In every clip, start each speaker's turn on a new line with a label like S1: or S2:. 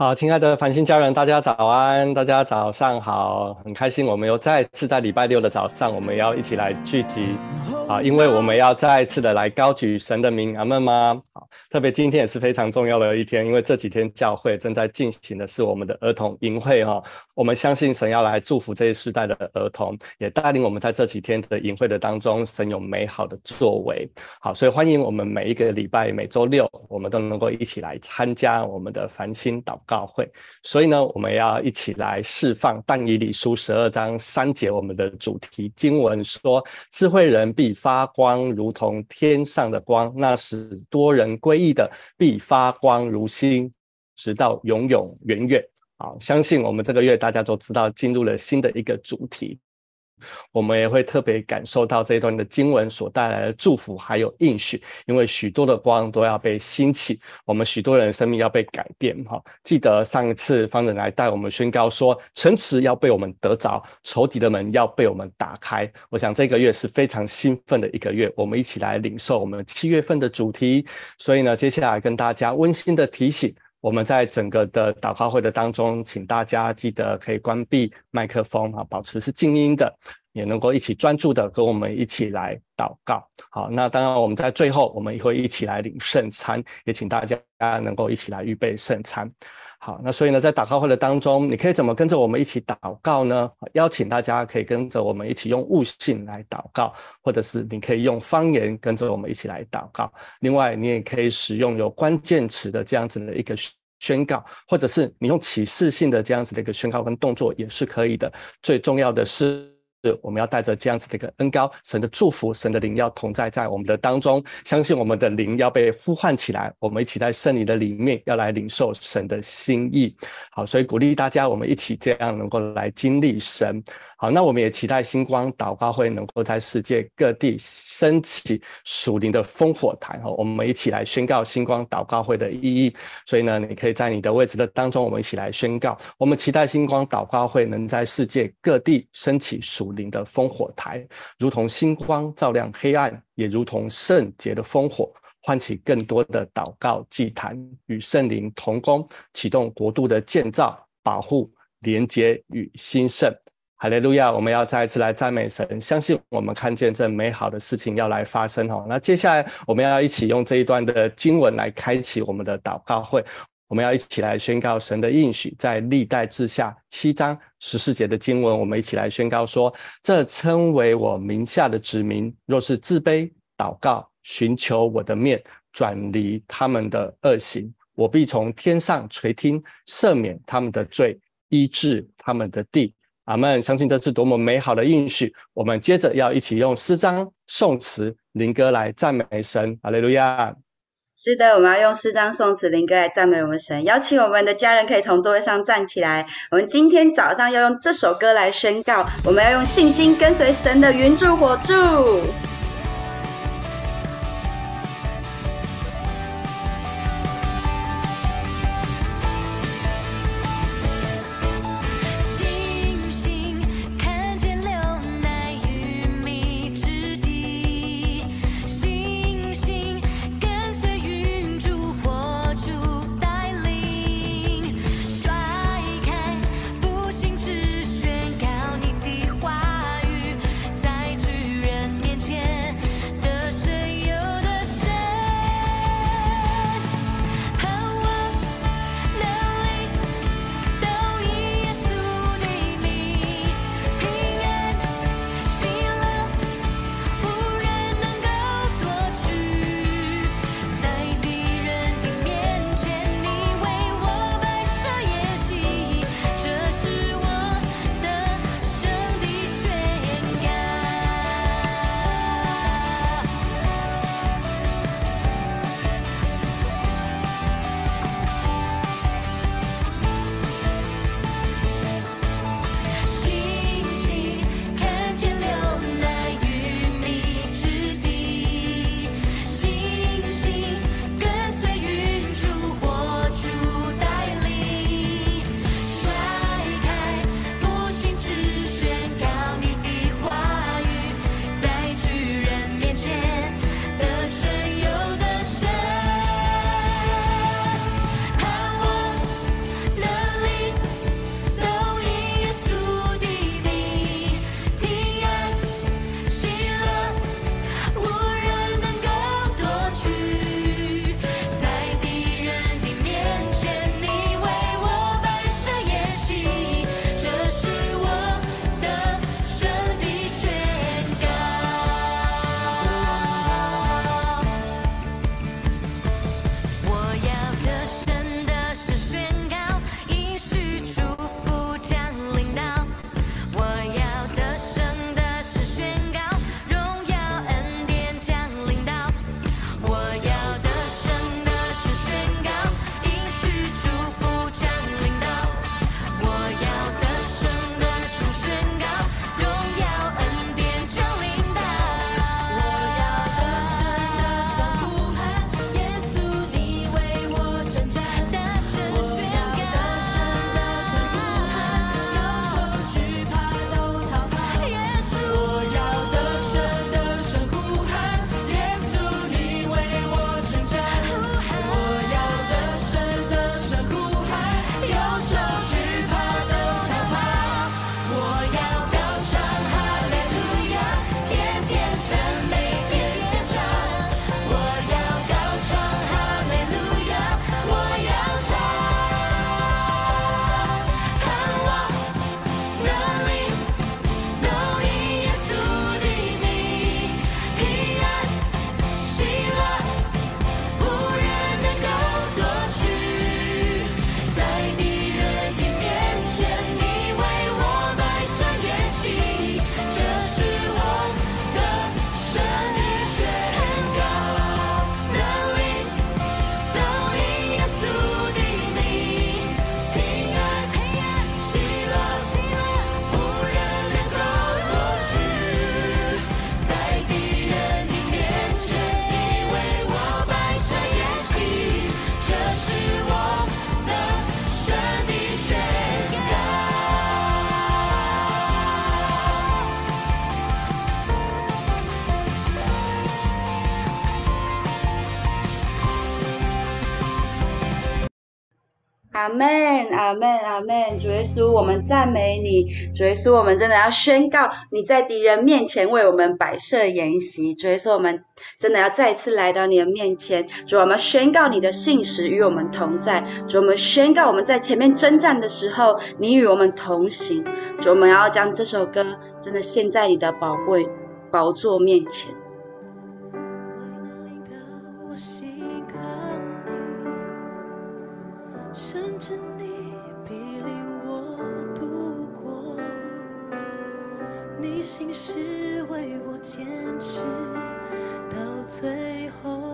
S1: 好，亲爱的繁星家人，大家早安，大家早上好，很开心，我们又再次在礼拜六的早上，我们要一起来聚集，啊，因为我们要再一次的来高举神的名，阿们吗？好，特别今天也是非常重要的一天，因为这几天教会正在进行的是我们的儿童营会哈，我们相信神要来祝福这一世代的儿童，也带领我们在这几天的营会的当中，神有美好的作为，好，所以欢迎我们每一个礼拜每周六，我们都能够一起来参加我们的繁星祷告会，所以呢，我们要一起来释放但以理书十二章三节，我们的主题经文说：智慧人必发光，如同天上的光；那使多人归义的，必发光如星，直到永永远远。啊，相信我们这个月大家都知道，进入了新的一个主题。我们也会特别感受到这一段的经文所带来的祝福，还有应许，因为许多的光都要被兴起，我们许多人的生命要被改变。哈，记得上一次方人来带我们宣告说，城池要被我们得着，仇敌的门要被我们打开。我想这个月是非常兴奋的一个月，我们一起来领受我们七月份的主题。所以呢，接下来跟大家温馨的提醒。我们在整个的祷告会的当中，请大家记得可以关闭麦克风啊，保持是静音的，也能够一起专注的跟我们一起来祷告。好，那当然我们在最后，我们也会一起来领圣餐，也请大家能够一起来预备圣餐。好，那所以呢，在祷告会的当中，你可以怎么跟着我们一起祷告呢？邀请大家可以跟着我们一起用悟性来祷告，或者是你可以用方言跟着我们一起来祷告。另外，你也可以使用有关键词的这样子的一个宣告，或者是你用启示性的这样子的一个宣告跟动作也是可以的。最重要的是。是，我们要带着这样子的一个恩高，神的祝福，神的灵要同在在我们的当中，相信我们的灵要被呼唤起来，我们一起在圣灵的里面要来领受神的心意。好，所以鼓励大家，我们一起这样能够来经历神。好，那我们也期待星光祷告会能够在世界各地升起属灵的烽火台。哈，我们一起来宣告星光祷告会的意义。所以呢，你可以在你的位置的当中，我们一起来宣告。我们期待星光祷告会能在世界各地升起属灵的烽火台，如同星光照亮黑暗，也如同圣洁的烽火，唤起更多的祷告祭坛，与圣灵同工，启动国度的建造、保护、连结与兴盛。哈利路亚！我们要再一次来赞美神，相信我们看见这美好的事情要来发生哈。那接下来我们要一起用这一段的经文来开启我们的祷告会，我们要一起来宣告神的应许，在历代志下七章十四节的经文，我们一起来宣告说：这称为我名下的子民，若是自卑祷告，寻求我的面，转离他们的恶行，我必从天上垂听，赦免他们的罪，医治他们的地。阿门，相信这是多么美好的应许。我们接着要一起用诗章、颂词、灵歌来赞美神。哈利路亚！
S2: 是的，我们要用诗章、颂词、灵歌来赞美我们神。邀请我们的家人可以从座位上站起来。我们今天早上要用这首歌来宣告，我们要用信心跟随神的云柱火柱。阿门，阿门，阿门。主耶稣，我们赞美你。主耶稣，我们真的要宣告你在敌人面前为我们摆设筵席。主耶稣，我们真的要再次来到你的面前。主，我们宣告你的信实与我们同在。主，我们宣告我们在前面征战的时候，你与我们同行。主，我们要将这首歌真的献在你的宝贵宝座面前。
S3: 着你逼令我度过，你信是为我坚持到最后。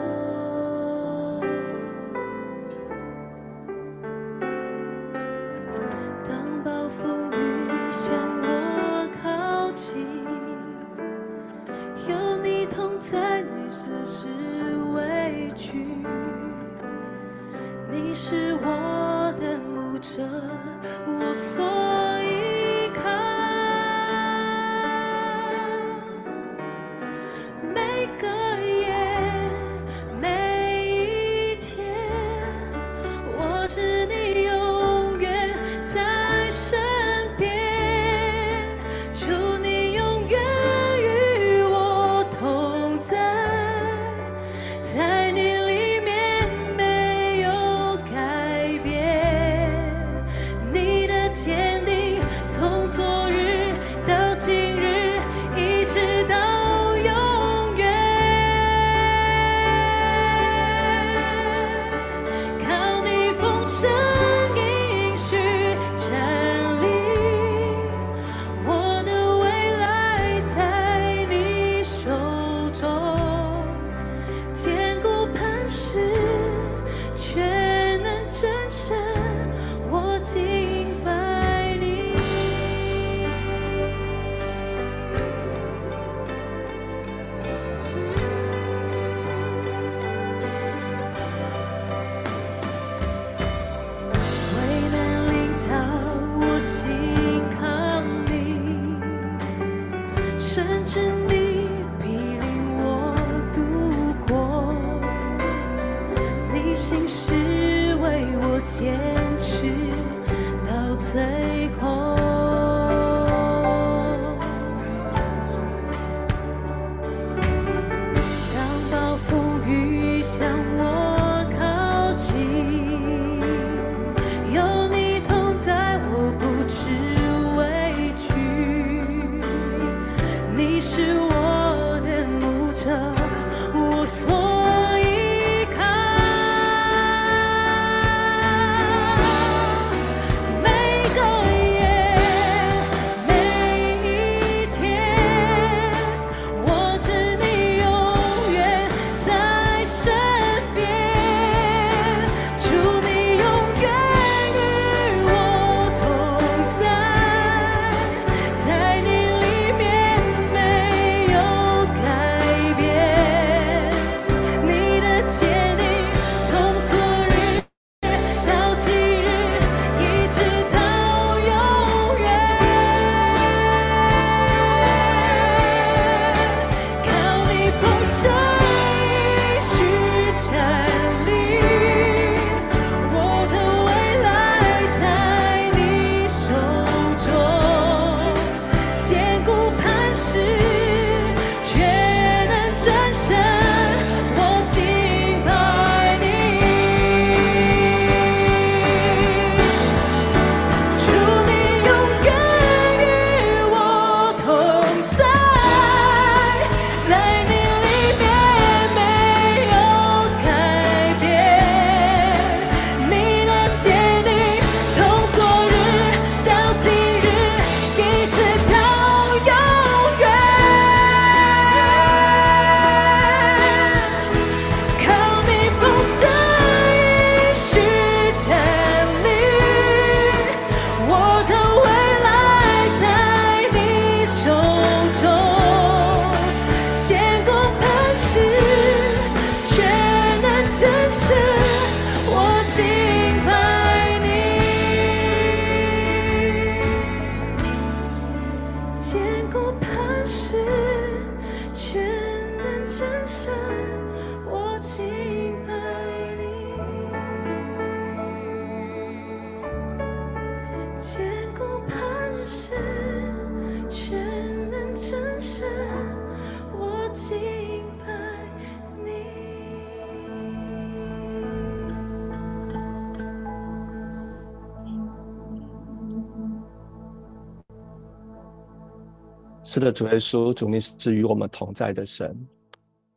S1: 是的，主耶稣，主你是与我们同在的神，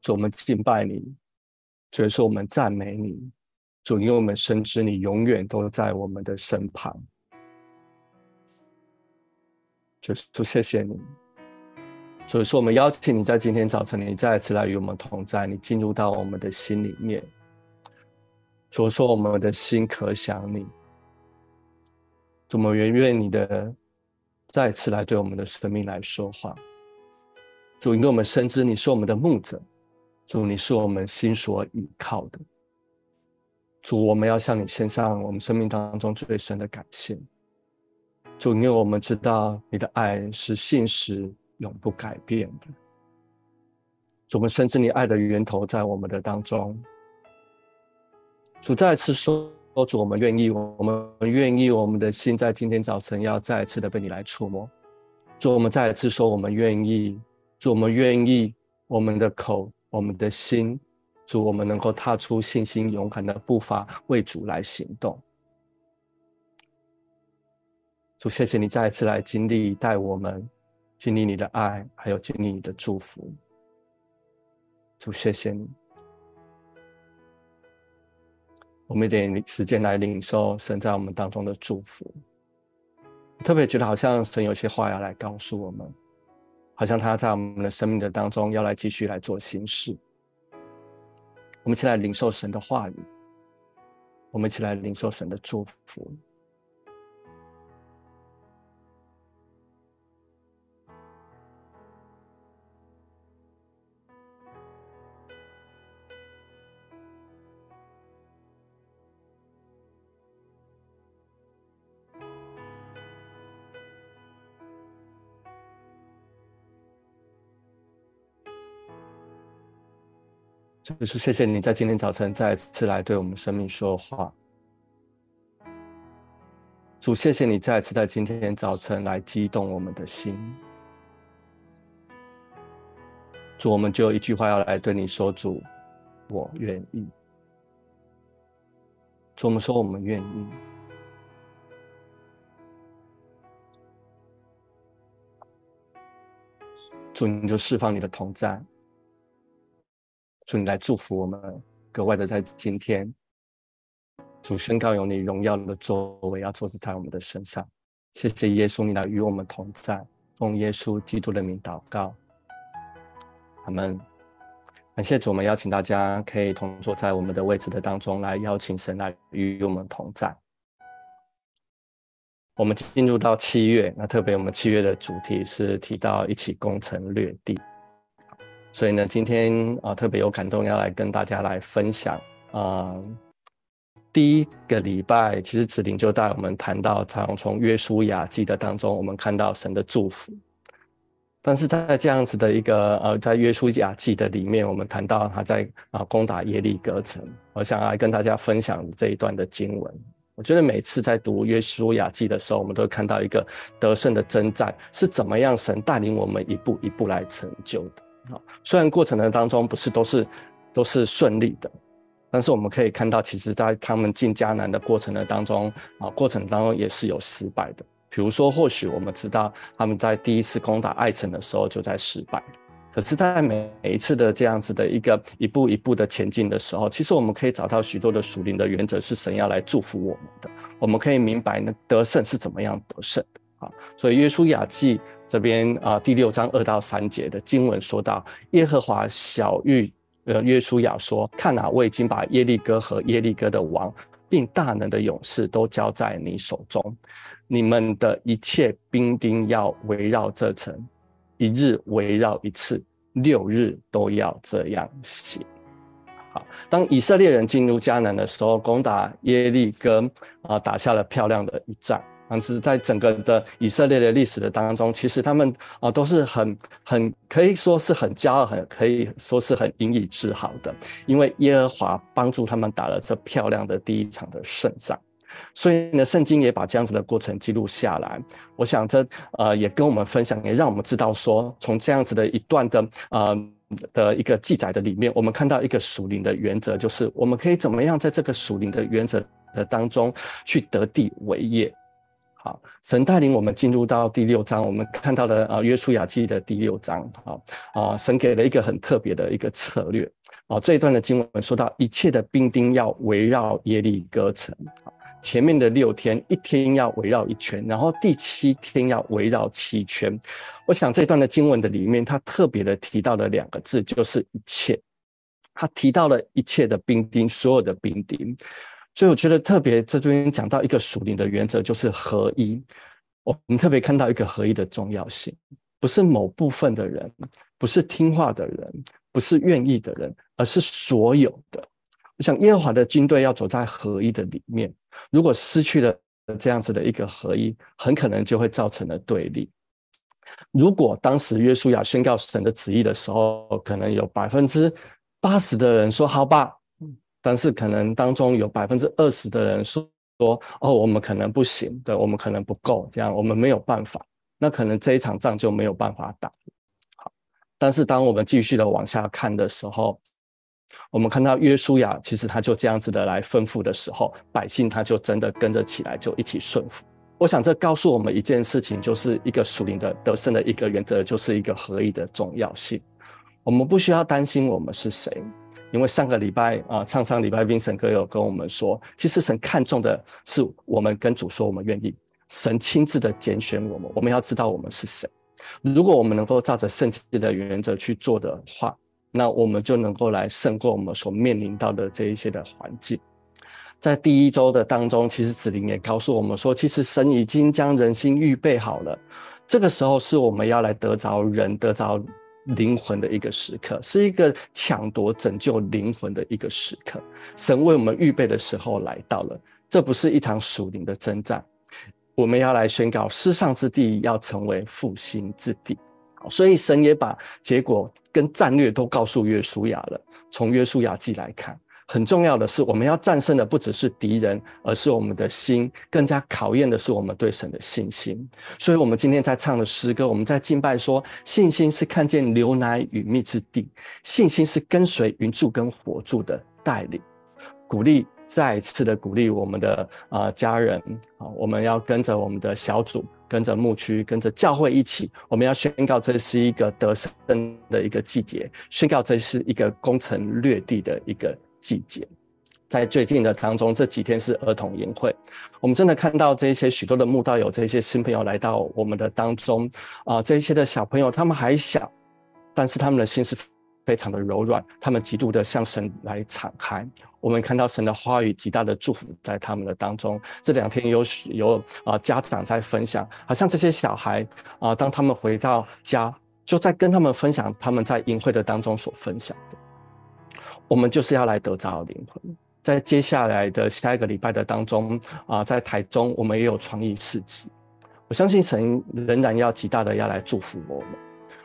S1: 主我们敬拜你，主耶稣我们赞美你，主因为我们深知你永远都在我们的身旁，主主谢谢你，所以说我们邀请你在今天早晨，你再一次来与我们同在，你进入到我们的心里面，主说我们的心可想你，主我们愿愿你的。再次来对我们的生命来说话，主，因为我们深知你是我们的牧者，主，你是我们心所倚靠的，主，我们要向你献上我们生命当中最深的感谢，主，因为我们知道你的爱是信实永不改变的，主，我们深知你爱的源头在我们的当中，主，再次说。主，我们愿意，我们愿意，我们的心在今天早晨要再一次的被你来触摸。主，我们再一次说，我们愿意。主，我们愿意，我们的口，我们的心，主，我们能够踏出信心勇敢的步伐，为主来行动。主，谢谢你再一次来经历带我们，经历你的爱，还有经历你的祝福。主，谢谢你。我们一点时间来领受神在我们当中的祝福，特别觉得好像神有些话要来告诉我们，好像他在我们的生命的当中要来继续来做新事。我们一起来领受神的话语，我们一起来领受神的祝福。就是谢谢你在今天早晨再次来对我们生命说话，主，谢谢你再次在今天早晨来激动我们的心，主，我们就一句话要来对你说，主，我愿意。主，我们说我们愿意，主，你就释放你的同在。主，你来祝福我们，格外的在今天，主宣告有你荣耀的作为要坐在我们的身上。谢谢耶稣，你来与我们同在，奉耶稣基督的名祷告，阿门。感谢主，我们邀请大家可以同坐在我们的位置的当中，来邀请神来与我们同在。我们进入到七月，那特别我们七月的主题是提到一起攻城略地。所以呢，今天啊、特别有感动，要来跟大家来分享啊、第一个礼拜，其实子玲就带我们谈到，从从约书亚记的当中，我们看到神的祝福。但是在这样子的一个呃，在约书亚记的里面，我们谈到他在啊、攻打耶利哥城。我想来跟大家分享这一段的经文。我觉得每次在读约书亚记的时候，我们都会看到一个得胜的征战是怎么样，神带领我们一步一步来成就的。虽然过程的当中不是都是都是顺利的，但是我们可以看到，其实在他们进迦南的过程的当中啊，过程当中也是有失败的。比如说，或许我们知道他们在第一次攻打艾城的时候就在失败，可是，在每一次的这样子的一个一步一步的前进的时候，其实我们可以找到许多的属灵的原则，是神要来祝福我们的。我们可以明白那得胜是怎么样得胜的啊。所以约书亚记。这边啊，第六章二到三节的经文说到，耶和华晓諭呃约书亚说：“看啊，我已经把耶利哥和耶利哥的王，并大能的勇士都交在你手中。你们的一切兵丁要围绕这城，一日围绕一次，六日都要这样行。”好，当以色列人进入迦南的时候，攻打耶利哥啊，打下了漂亮的一仗。但是在整个的以色列的历史的当中，其实他们啊都是很很可以说是很骄傲，很可以说是很引以自豪的，因为耶和华帮助他们打了这漂亮的第一场的胜仗。所以呢，圣经也把这样子的过程记录下来。我想这呃也跟我们分享，也让我们知道说，从这样子的一段的呃的一个记载的里面，我们看到一个属灵的原则，就是我们可以怎么样在这个属灵的原则的当中去得地为业。神带领我们进入到第六章，我们看到了呃约书亚记的第六章。好啊，神给了一个很特别的一个策略。啊，这一段的经文说到，一切的兵丁要围绕耶利哥城。前面的六天，一天要围绕一圈，然后第七天要围绕七圈。我想这段的经文的里面，他特别的提到了两个字，就是一切。他提到了一切的兵丁，所有的兵丁。所以我觉得特别这边讲到一个属灵的原则，就是合一。我们特别看到一个合一的重要性，不是某部分的人，不是听话的人，不是愿意的人，而是所有的。我想耶和华的军队要走在合一的里面。如果失去了这样子的一个合一，很可能就会造成了对立。如果当时约书亚宣告神的旨意的时候，可能有百分之八十的人说好吧，但是可能当中有百分之二十的人说说哦，我们可能不行，对，我们可能不够，这样我们没有办法，那可能这一场仗就没有办法打。好，但是当我们继续的往下看的时候。我们看到约书亚，其实他就这样子的来吩咐的时候，百姓他就真的跟着起来，就一起顺服。我想这告诉我们一件事情，就是一个属灵的得胜的一个原则，就是一个合一的重要性。我们不需要担心我们是谁，因为上个礼拜啊，上上礼拜 Vincent 哥有跟我们说，其实神看重的是我们跟主说我们愿意，神亲自的拣选我们，我们要知道我们是谁。如果我们能够照着圣经的原则去做的话，那我们就能够来胜过我们所面临到的这一些的环境。在第一周的当中，其实子玲也告诉我们说，其实神已经将人心预备好了。这个时候是我们要来得着人、得着灵魂的一个时刻，是一个抢夺拯救灵魂的一个时刻。神为我们预备的时候来到了，这不是一场属灵的征战，我们要来宣告失上之地要成为复兴之地。所以神也把结果跟战略都告诉约书亚了。从约书亚记来看，很重要的是，我们要战胜的不只是敌人，而是我们的心。更加考验的是我们对神的信心。所以，我们今天在唱的诗歌，我们在敬拜说，信心是看见流奶与蜜之地，信心是跟随云柱跟火柱的带领，鼓励。再一次的鼓励我们的啊家人啊，我们要跟着我们的小组，跟着牧区，跟着教会一起，我们要宣告这是一个得胜的一个季节，宣告这是一个攻城略地的一个季节。在最近的当中，这几天是儿童营会，我们真的看到这些许多的慕道友，这些新朋友来到我们的当中啊，这些的小朋友他们还小，但是他们的心是。非常的柔软，他们极度的向神来敞开。我们看到神的话语极大的祝福在他们的当中。这两天有有啊家长在分享，好像这些小孩啊，当他们回到家，就在跟他们分享他们在营会的当中所分享的。我们就是要来得着灵魂。在接下来的下一个礼拜的当中啊，在台中我们也有创意市集。我相信神仍然要极大的要来祝福我们。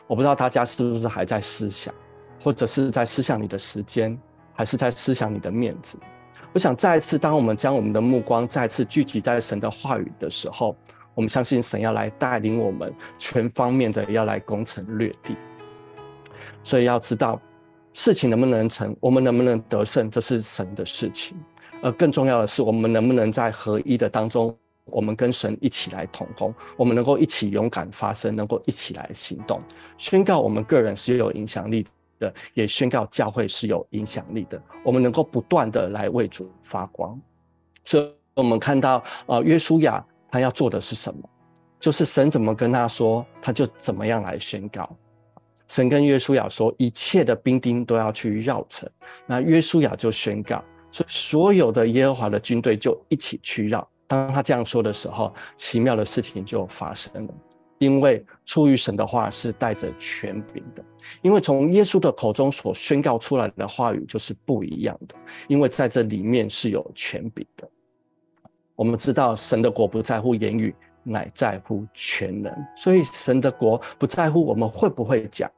S1: 我不知道大家是不是还在思想。或者是在思想你的时间，还是在思想你的面子？我想再一次，当我们将我们的目光再次聚集在神的话语的时候，我们相信神要来带领我们全方面的要来攻城略地。所以要知道事情能不能成，我们能不能得胜，这是神的事情。而更重要的是，我们能不能在合一的当中，我们跟神一起来同工，我们能够一起勇敢发声，能够一起来行动，宣告我们个人是有影响力的。也宣告教会是有影响力的，我们能够不断的来为主发光。所以，我们看到啊，约书亚他要做的是什么？就是神怎么跟他说，他就怎么样来宣告。神跟约书亚说，一切的兵丁都要去绕城。那约书亚就宣告，所以所有的耶和华的军队就一起去绕。当他这样说的时候，奇妙的事情就发生了。因为出于神的话是带着权柄的，因为从耶稣的口中所宣告出来的话语就是不一样的，因为在这里面是有权柄的。我们知道神的国不在乎言语，乃在乎全能，所以神的国不在乎我们会不会讲，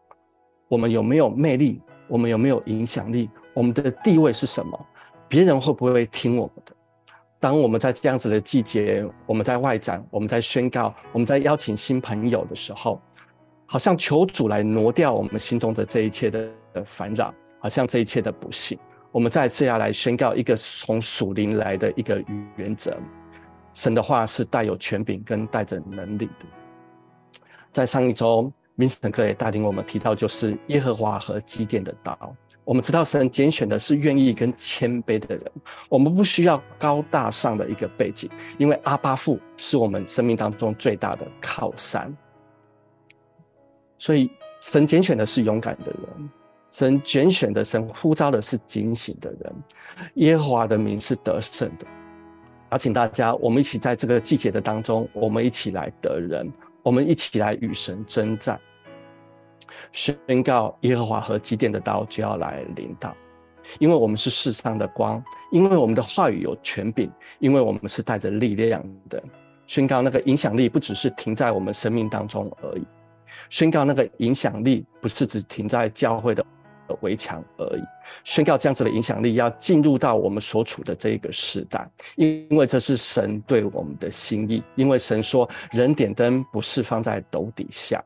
S1: 我们有没有魅力，我们有没有影响力，我们的地位是什么，别人会不会听我们的。当我们在这样子的季节，我们在外展，我们在宣告，我们在邀请新朋友的时候，好像求主来挪掉我们心中的这一切的烦扰，好像这一切的不幸。我们再次要来宣告一个从属灵来的一个原则：神的话是带有权柄跟带着能力的。在上一周，明神哥也带领我们提到，就是耶和华和基甸的刀。我们知道神拣选的是愿意跟谦卑的人，我们不需要高大上的一个背景，因为阿爸父是我们生命当中最大的靠山。所以神拣选的是勇敢的人，神拣选的神呼召的是警醒的人。耶和华的名是得胜的。邀请大家，我们一起在这个季节的当中，我们一起来得人，我们一起来与神征战。宣告耶和华和基甸的刀就要来临到，因为我们是世上的光，因为我们的话语有权柄，因为我们是带着力量的。宣告那个影响力不只是停在我们生命当中而已，宣告那个影响力不是只停在教会的围墙而已。宣告这样子的影响力要进入到我们所处的这一个时代，因为这是神对我们的心意。因为神说，人点灯不是放在斗底下。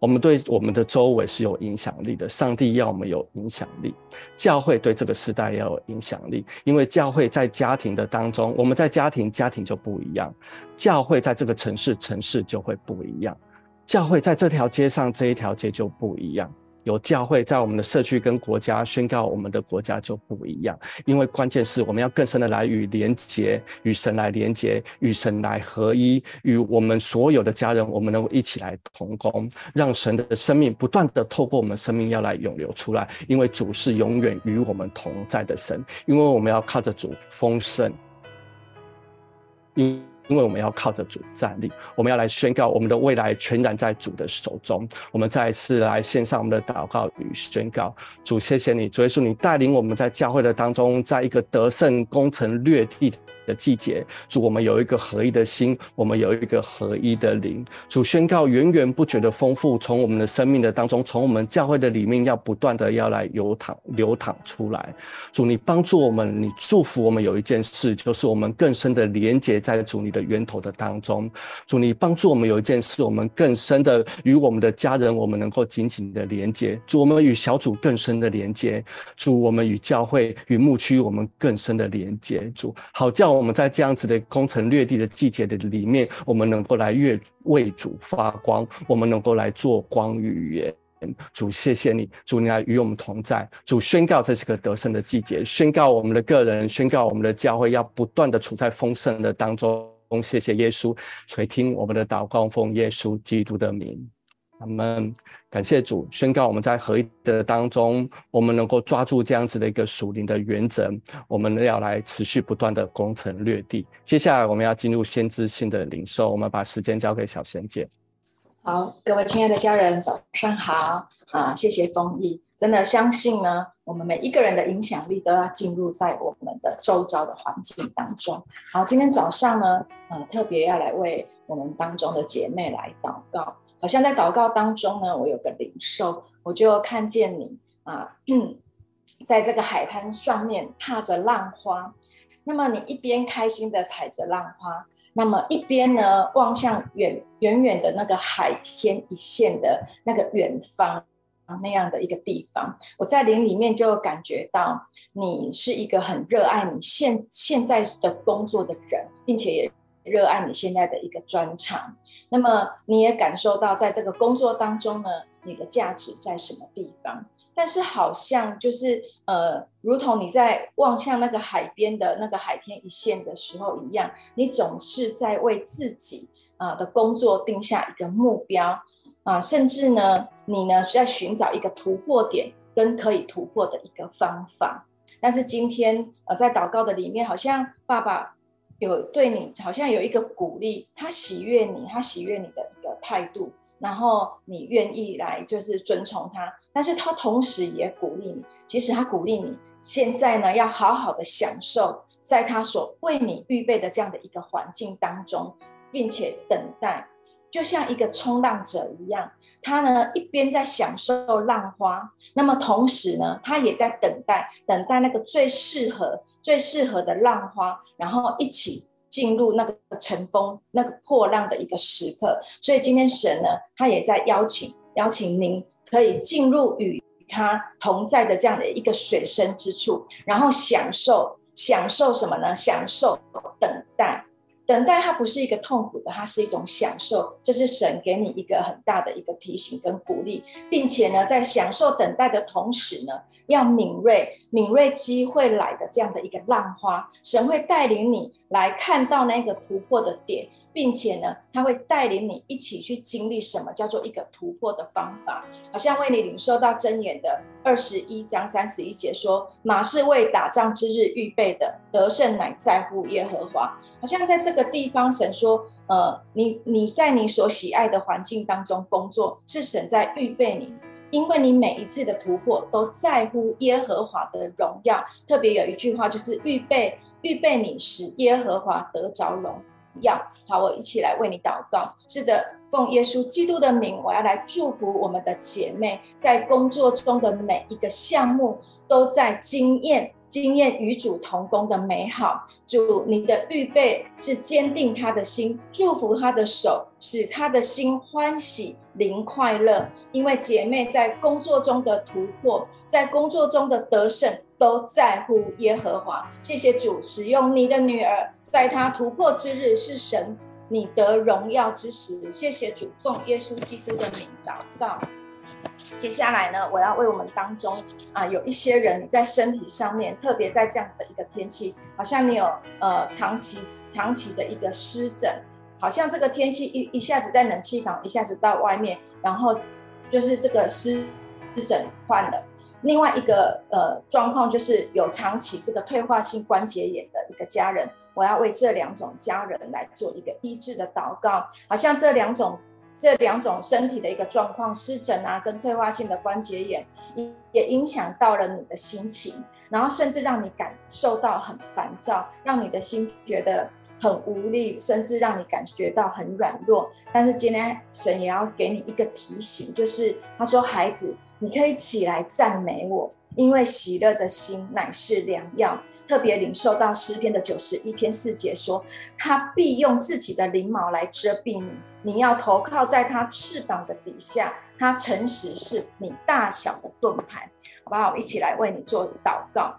S1: 我们对我们的周围是有影响力的，上帝要我们有影响力，教会对这个时代要有影响力，因为教会在家庭的当中，我们在家庭，家庭就不一样；教会在这个城市，城市就会不一样；教会在这条街上，这一条街就不一样。有教会在我们的社区跟国家宣告，我们的国家就不一样。因为关键是我们要更深的来与连结，与神来连结，与神来合一，与我们所有的家人，我们能够一起来同工，让神的生命不断的透过我们生命要来涌流出来。因为主是永远与我们同在的神，因为我们要靠着主丰盛。因因为我们要靠着主站立，我们要来宣告我们的未来全然在主的手中。我们再一次来献上我们的祷告与宣告：主，谢谢你，主耶稣，你带领我们在教会的当中，在一个得胜攻城略地的季节，主，我们有一个合一的心，我们有一个合一的灵。主宣告源源不绝的丰富，从我们的生命的当中，从我们教会的里面，要不断的要来流淌流淌出来。主，你帮助我们，你祝福我们，有一件事，就是我们更深的连接在主你的源头的当中。主，你帮助我们有一件事，我们更深的与我们的家人，我们能够紧紧的连接。主，我们与小组更深的连接。主，我们与教会与牧区，我们更深的连接。主，好叫。我们在这样子的攻城略地的季节的里面，我们能够来越为主发光，我们能够来做光与盐。主，谢谢你，主，你来与我们同在。主宣告这是个得胜的季节，宣告我们的个人，宣告我们的教会要不断的处在丰盛的当中。谢谢耶稣垂听我们的祷告，奉耶稣基督的名。我们感谢主，宣告我们在合一的当中，我们能够抓住这样子的一个属灵的原则，我们要来持续不断的攻城略地。接下来我们要进入先知性的领受，我们把时间交给小贤姐。
S4: 好，各位亲爱的家人，早上好啊！谢谢丰毅，真的相信呢，我们每一个人的影响力都要进入在我们的周遭的环境当中。好，今天早上呢，呃，特别要来为我们当中的姐妹来祷告。好像在祷告当中呢，我有个灵兽，我就看见你啊，在这个海滩上面踏着浪花，那么你一边开心的踩着浪花，那么一边呢望向远远远的那个海天一线的那个远方那样的一个地方，我在灵里面就感觉到你是一个很热爱你现现在的工作的人，并且也热爱你现在的一个专长。那么你也感受到，在这个工作当中呢，你的价值在什么地方？但是好像就是呃，如同你在望向那个海边的那个海天一线的时候一样，你总是在为自己啊的工作定下一个目标啊，甚至呢，你呢在寻找一个突破点跟可以突破的一个方法。但是今天呃，在祷告的里面，好像爸爸。有对你好像有一个鼓励，他喜悦你，他喜悦你的一个态度，然后你愿意来就是遵从他，但是他同时也鼓励你，其实他鼓励你现在呢要好好的享受在他所为你预备的这样的一个环境当中，并且等待，就像一个冲浪者一样，他呢一边在享受浪花，那么同时呢他也在等待，等待那个最适合。最适合的浪花，然后一起进入那个乘风、那个破浪的一个时刻。所以今天神呢，他也在邀请邀请您，可以进入与他同在的这样的一个水深之处，然后享受享受什么呢？享受等待。等待它不是一个痛苦的，它是一种享受。这是神给你一个很大的一个提醒跟鼓励，并且呢，在享受等待的同时呢，要敏锐，敏锐机会来的这样的一个浪花，神会带领你来看到那个突破的点。并且呢，他会带领你一起去经历什么叫做一个突破的方法，好像为你领受到箴言的二十一章三十一节说：“马是为打仗之日预备的，得胜乃在乎耶和华。”好像在这个地方，神说：“呃，你你在你所喜爱的环境当中工作，是神在预备你，因为你每一次的突破都在乎耶和华的荣耀。特别有一句话就是预备预备你，使耶和华得着荣。”耀好，我一起来为你祷告。是的，奉耶稣基督的名，我要来祝福我们的姐妹，在工作中的每一个项目都在经验、经验与主同工的美好。主，你的预备是坚定她的心，祝福她的手，使她的心欢喜。灵快乐，因为姐妹在工作中的突破，在工作中的得胜，都在乎耶和华。谢谢主，使用你的女儿，在她突破之日，是神你得荣耀之时。谢谢主，奉耶稣基督的名祷告。接下来呢，我要为我们当中啊，有一些人在身体上面，特别在这样的一个天气，好像你有呃长期长期的一个湿疹。好像这个天气一一下子在冷气房，一下子到外面，然后就是这个湿湿疹患了。另外一个呃状况就是有长期这个退化性关节炎的一个家人，我要为这两种家人来做一个医治的祷告。好像这两种这两种身体的一个状况，湿疹啊跟退化性的关节炎，也影响到了你的心情，然后甚至让你感受到很烦躁，让你的心觉得。很无力，甚至让你感觉到很软弱。但是今天神也要给你一个提醒，就是他说：“孩子，你可以起来赞美我，因为喜乐的心乃是良药。”特别领受到诗篇的九十一篇四节说：“他必用自己的翎毛来遮蔽你，你要投靠在他翅膀的底下。他诚实是你大小的盾牌。”好不好？我一起来为你做祷告。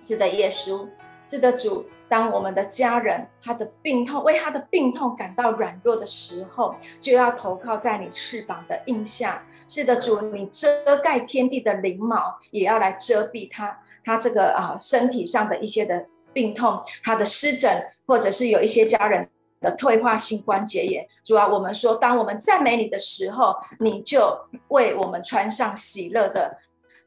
S4: 是的，耶稣，是的，主。当我们的家人他的病痛为他的病痛感到软弱的时候，就要投靠在你翅膀的荫下。是的，主，你遮盖天地的翎毛，也要来遮蔽他他这个啊身体上的一些的病痛，他的湿疹，或者是有一些家人的退化性关节炎。主要，我们说，当我们赞美你的时候，你就为我们穿上喜乐的。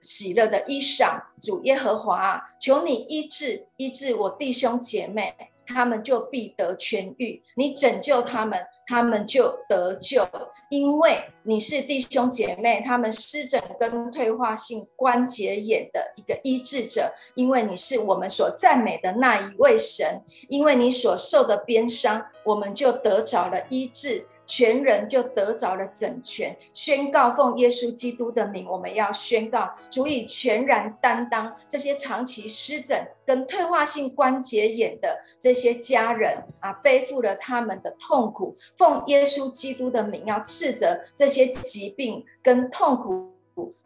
S4: 喜乐的衣裳，主耶和华，求你医治医治我弟兄姐妹，他们就必得痊愈。你拯救他们，他们就得救，因为你是弟兄姐妹他们湿疹跟退化性关节炎的一个医治者，因为你是我们所赞美的那一位神，因为你所受的鞭伤，我们就得着了医治。全人就得着了整全，宣告奉耶稣基督的名，我们要宣告，足以全然担当这些长期湿疹跟退化性关节炎的这些家人啊，背负了他们的痛苦，奉耶稣基督的名，要斥责这些疾病跟痛苦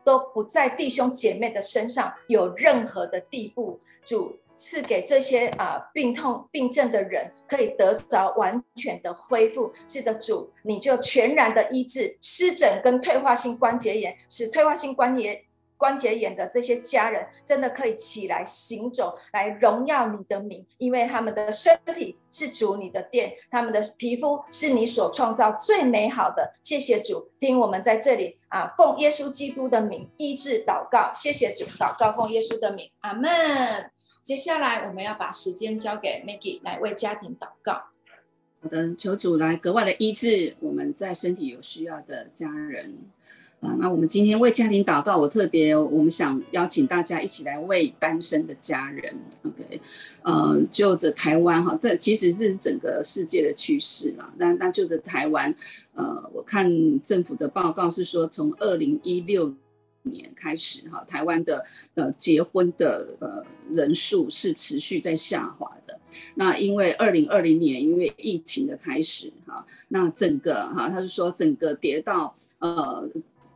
S4: 都不在弟兄姐妹的身上有任何的地步，主。赐给这些啊病痛病症的人，可以得着完全的恢复。是的，主，你就全然的医治湿疹跟退化性关节炎，使退化性关节关节炎的这些家人真的可以起来行走，来荣耀你的名，因为他们的身体是主你的殿，他们的皮肤是你所创造最美好的。谢谢主，听我们在这里啊，奉耶稣基督的名医治祷告。谢谢主，祷告奉耶稣的名，阿门。接下来，我们要把时间交给 Maggie 来为家庭祷告。
S5: 好的，求主来格外的医治我们在身体有需要的家人啊。那我们今天为家庭祷告，我特别我们想邀请大家一起来为单身的家人。OK，呃，就着台湾哈，这其实是整个世界的趋势啦。但但就着台湾，呃，我看政府的报告是说，从二零一六年开始哈，台湾的呃结婚的呃人数是持续在下滑的。那因为二零二零年因为疫情的开始哈，那整个哈他是说整个跌到呃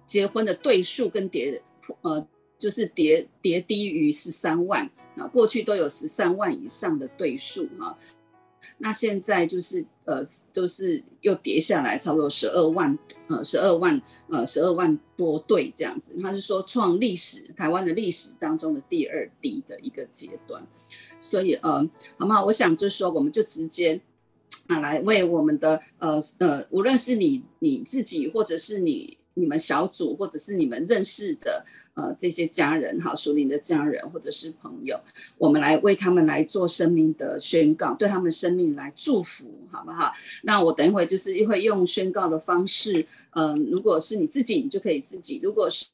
S5: 结婚的对数跟跌呃就是跌跌低于十三万啊，过去都有十三万以上的对数哈。那现在就是呃，都是又跌下来，差不多十二万，呃，十二万，呃，十二万多对这样子。他是说创历史台湾的历史当中的第二低的一个阶段，所以呃，好吗？我想就是说，我们就直接啊来为我们的呃呃，无论是你你自己，或者是你你们小组，或者是你们认识的。呃，这些家人哈，属灵的家人或者是朋友，我们来为他们来做生命的宣告，对他们生命来祝福，好不好？那我等一会就是会用宣告的方式，嗯、如果是你自己，你就可以自己；如果是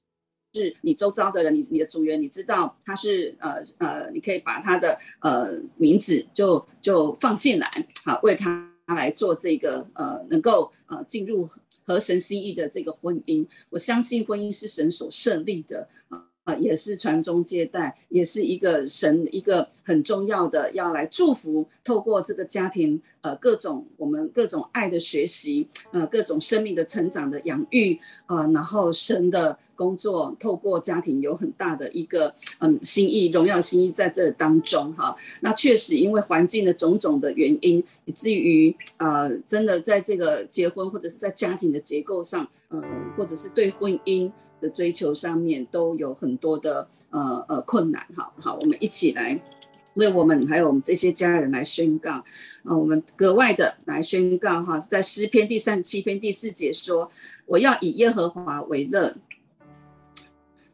S5: 是你周遭的人，你你的组员，你知道他是呃呃，你可以把他的呃名字就就放进来，好，为他来做这个呃，能够呃进入。合神心意的这个婚姻，我相信婚姻是神所设立的啊，也是传宗接代，也是一个神一个很重要的要来祝福，透过这个家庭呃各种我们各种爱的学习呃各种生命的成长的养育、呃，然后神的。工作透过家庭有很大的一个嗯心意，荣耀心意在这当中哈。那确实因为环境的种种的原因，以至于呃真的在这个结婚或者是在家庭的结构上，呃或者是对婚姻的追求上面都有很多的呃呃困难哈。好，我们一起来为我们还有我们这些家人来宣告啊、我们格外的来宣告哈，在诗篇第三十七篇第四节说：“我要以耶和华为乐。”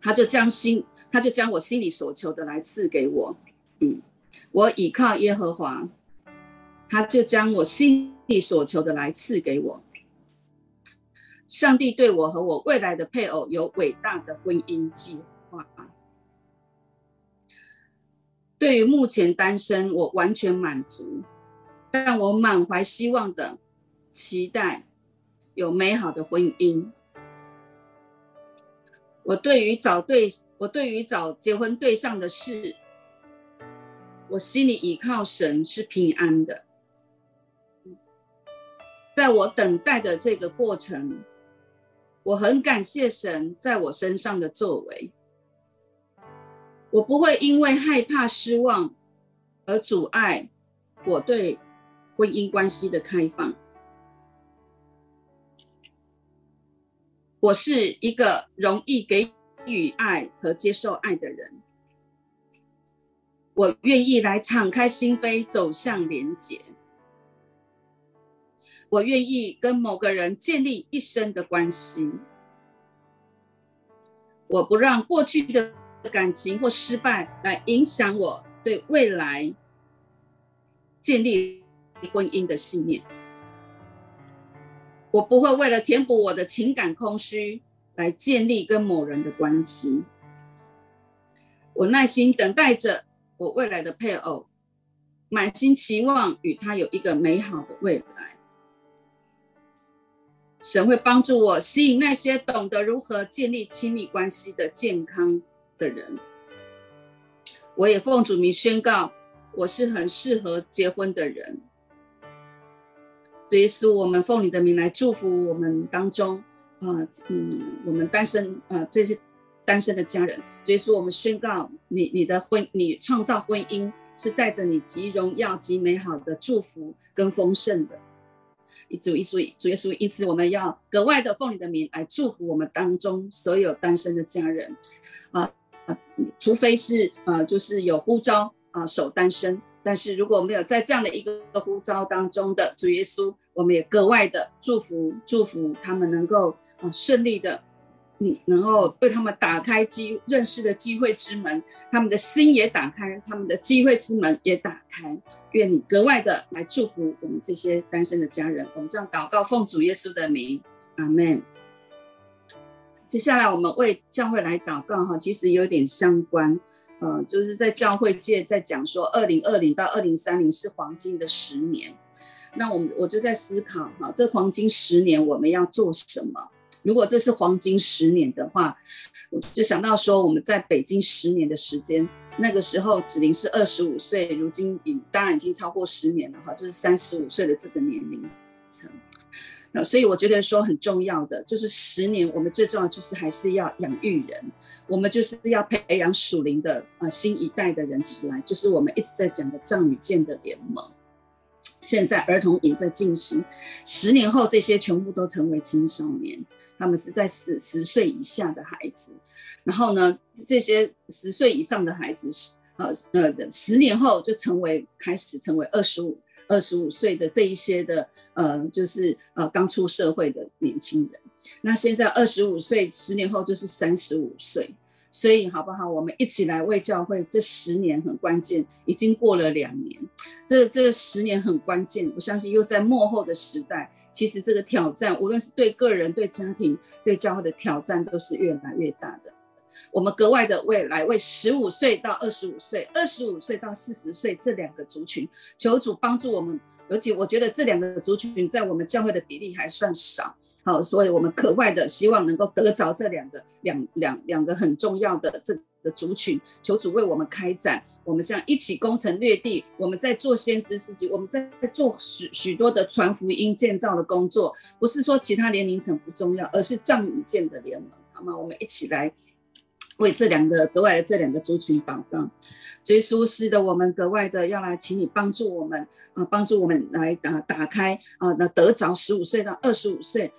S5: 他就将心，他就将我心里所求的来赐给我，嗯，我倚靠耶和华，他就将我心里所求的来赐给我。上帝对我和我未来的配偶有伟大的婚姻计划。对于目前单身，我完全满足，但我满怀希望的期待有美好的婚姻。我对于找对，我对于找结婚对象的事，我心里倚靠神是平安的。在我等待的这个过程，我很感谢神在我身上的作为。我不会因为害怕失望而阻碍我对婚姻关系的开放。我是一个容易给予爱和接受爱的人，我愿意来敞开心扉，走向连结。我愿意跟某个人建立一生的关系。我不让过去的感情或失败来影响我对未来建立婚姻的信念。我不会为了填补我的情感空虚来建立跟某人的关系。我耐心等待着我未来的配偶，满心期望与他有一个美好的未来。神会帮助我吸引那些懂得如何建立亲密关系的健康的人。我也奉主名宣告，我是很适合结婚的人。耶稣，我们奉你的名来祝福我们当中，啊、嗯，我们单身，啊、这些单身的家人。耶稣，我们宣告你，你的婚，你创造婚姻是带着你极荣耀、极美好的祝福跟丰盛的。主耶稣，主耶稣，因此我们要格外的奉你的名来祝福我们当中所有单身的家人，啊、呃，除非是呃，就是有呼召啊、呃，守单身。但是如果没有在这样的一个呼召当中的主耶稣，我们也格外的祝福祝福他们能够啊顺利的，嗯，然后为他们打开机认识的机会之门，他们的心也打开，他们的机会之门也打开。愿你格外的来祝福我们这些单身的家人。我们这样祷告，奉主耶稣的名，阿门。接下来我们为教会来祷告哈，其实有点相关。呃，就是在教会界在讲说，二零二零到二零三零是黄金的十年。那我们我就在思考哈，这黄金十年我们要做什么？如果这是黄金十年的话，我就想到说，我们在北京十年的时间，那个时候子玲是二十五岁，如今已当然已经超过十年了哈，就是三十五岁的这个年龄层。那所以我觉得说很重要的就是十年，我们最重要就是还是要养育人，我们就是要培养属灵的呃新一代的人起来，就是我们一直在讲的藏与剑的联盟。现在儿童也在进行，十年后这些全部都成为青少年，他们是在十十岁以下的孩子，然后呢，这些十岁以上的孩子是呃呃十年后就成为开始成为二十五。二十五岁的这一些的，呃，就是呃刚出社会的年轻人。那现在二十五岁，十年后就是三十五岁。所以好不好？我们一起来为教会，这十年很关键。已经过了两年，这这十年很关键。我相信又在幕后的时代，其实这个挑战，无论是对个人、对家庭、对教会的挑战，都是越来越大的。我们格外的未来为十五岁到二十五岁、二十五岁到四十岁这两个族群，求主帮助我们。尤其我觉得这两个族群在我们教会的比例还算少，好，所以我们格外的希望能够得着这两个两两两个很重要的这个族群。求主为我们开展，我们像一起攻城略地，我们在做先知事迹，我们在做许许多的传福音建造的工作。不是说其他年龄层不重要，而是藏与剑的联盟，好吗？我们一起来。为这两个格外的这两个族群祷告，耶稣是的，我们格外的要来，请你帮助我们啊、帮助我们来打打开啊，那、得着十五岁到二十五岁，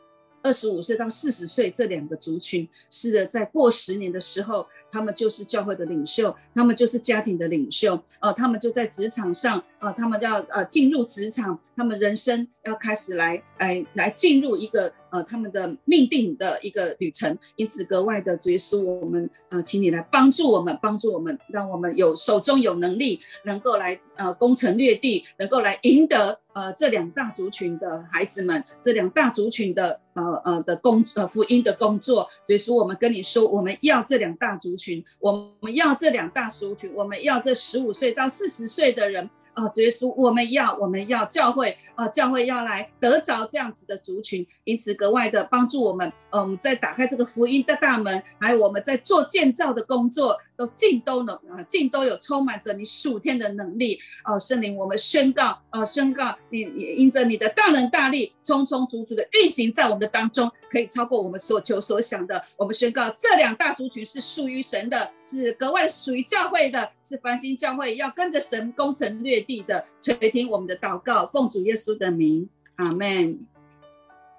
S5: 二十五岁到四十岁这两个族群，是的，在过十年的时候。他们就是教会的领袖，他们就是家庭的领袖，呃，他们就在职场上，呃，他们要呃进入职场，他们人生要开始来，哎来进入一个呃他们的命定的一个旅程，因此格外的主耶稣，我们呃，请你来帮助我们，帮助我们，让我们有手中有能力，能够来呃攻城略地，能够来赢得。呃，这两大族群的孩子们，这两大族群的呃呃的工呃福音的工作，所以说我们跟你说，我们要这两大族群，我们要这两大族群，我们要这十五岁到四十岁的人。啊，主耶稣，我们要，我们要教会啊，教会要来得着这样子的族群，因此格外的帮助我们。嗯，在打开这个福音的大门，还有我们在做建造的工作，都尽都能啊，尽都有充满着你属天的能力。哦、啊，圣灵，我们宣告啊，宣告你，你因着你的大能大力，充充足足的运行在我们的当中，可以超过我们所求所想的。我们宣告这两大族群是属于神的，是格外属于教会的，是繁星教会要跟着神攻城略地的垂听我们的祷告，奉主耶稣的名，阿门。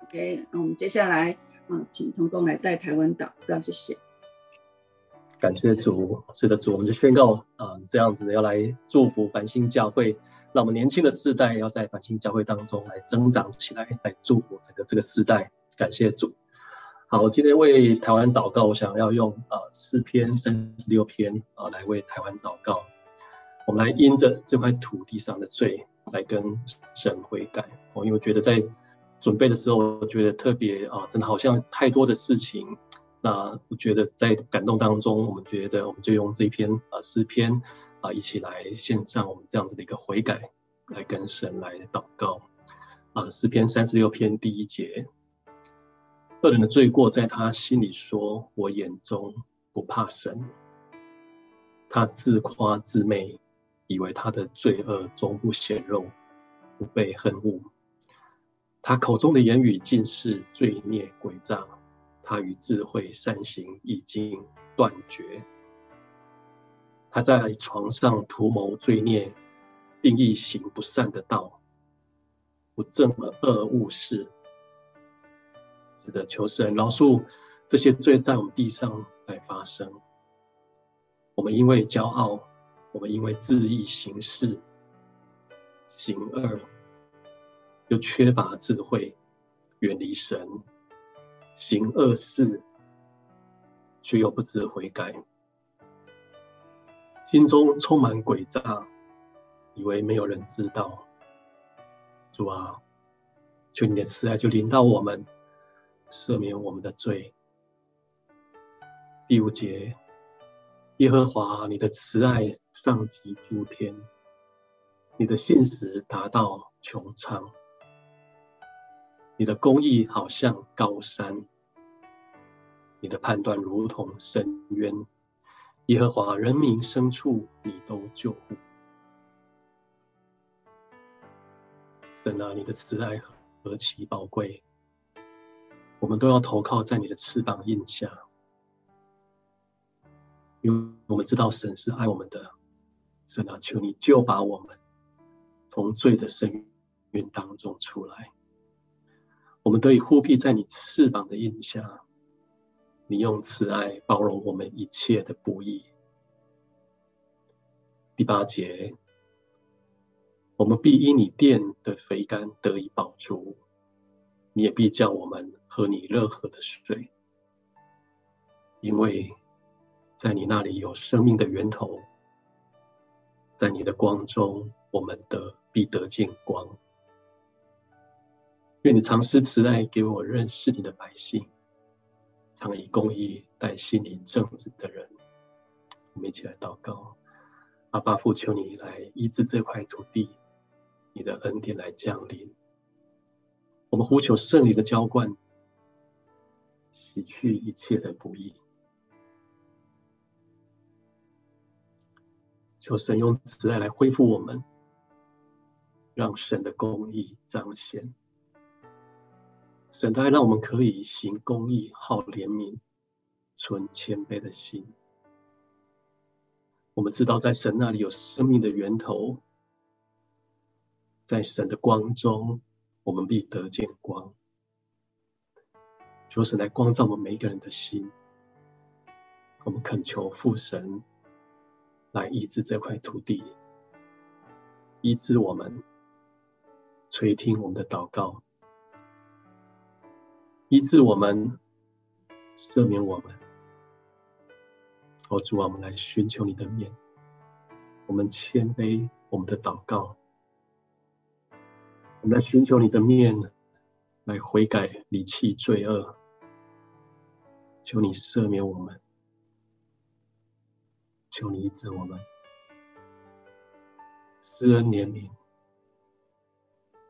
S5: OK，那我们接下来啊，请同工来带台湾祷告，谢谢。
S6: 感谢主，是的主，我们就宣告啊，这样子要来祝福繁星教会，让我们年轻的世代要在繁星教会当中来增长起来，来祝福整个这个世代。感谢主。好，我今天为台湾祷告，我想要用啊四篇三十六篇啊来为台湾祷告。我们来因着这块土地上的罪来跟神悔改。哦，因为觉得在准备的时候，我觉得特别啊，真的好像太多的事情。那我觉得在感动当中，我们觉得我们就用这篇啊诗篇啊一起来献上我们这样子的一个悔改，来跟神来祷告。啊，诗篇三十六篇第一节，恶人的罪过在他心里说：“我眼中不怕神。”他自夸自媚。以为他的罪恶终不显露，不被恨恶。他口中的言语尽是罪孽诡诈，他与智慧善行已经断绝。他在床上图谋罪孽，定意行不善的道，不正恶恶事。是的，求神饶恕这些罪在我们地上在发生。我们因为骄傲。我们因为恣意行事、行恶，又缺乏智慧，远离神，行恶事，却又不知悔改，心中充满诡诈，以为没有人知道。主啊，求你的慈爱就临到我们，赦免我们的罪。第五节，耶和华，你的慈爱。上及诸天，你的信实达到穹苍，你的公义好像高山，你的判断如同深渊，耶和华人民深处你都救护。神啊，你的慈爱何其宝贵，我们都要投靠在你的翅膀荫下，因为我们知道神是爱我们的。神啊，求你救把我们从罪的深渊当中出来，我们得以护庇在你翅膀的荫下。你用慈爱包容我们一切的不易。第八节，我们必因你殿的肥甘得以饱足，你也必叫我们喝你乐河的水，因为在你那里有生命的源头，在你的光中，我们得必得见光。愿你常施慈爱给我认识你的百姓。常以公义待心灵正直的人，我们一起来祷告。阿爸父，求你来医治这块土地，你的恩典来降临。我们呼求圣灵的浇灌，洗去一切的不义。求神用慈爱来恢复我们，让神的公义彰显。神的爱让我们可以行公义、好怜悯、存谦卑的心。我们知道，在神那里有生命的源头，在神的光中，我们必得见光。求神来光照我们每一个人的心。我们恳求父神来医治这块土地，医治我们，垂听我们的祷告。医治我们，赦免我们。哦，主啊，我们来寻求你的面，我们谦卑我们的祷告，我们来寻求你的面，来悔改离弃罪恶。求你赦免我们，求你医治我们，施恩怜悯。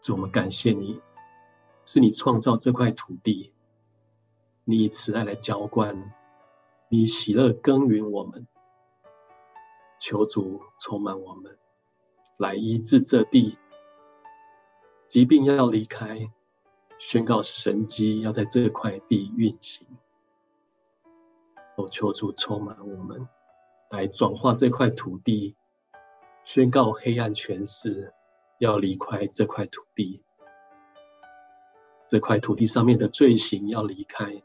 S6: 主，我们感谢你。是你创造这块土地，你以慈爱来浇灌，你喜乐耕耘我们。求主充满我们，来医治这地。疾病要离开，宣告神迹要在这块地运行。哦，求主充满我们，来转化这块土地，宣告黑暗权势要离开这块土地。这块土地上面的罪行要离开，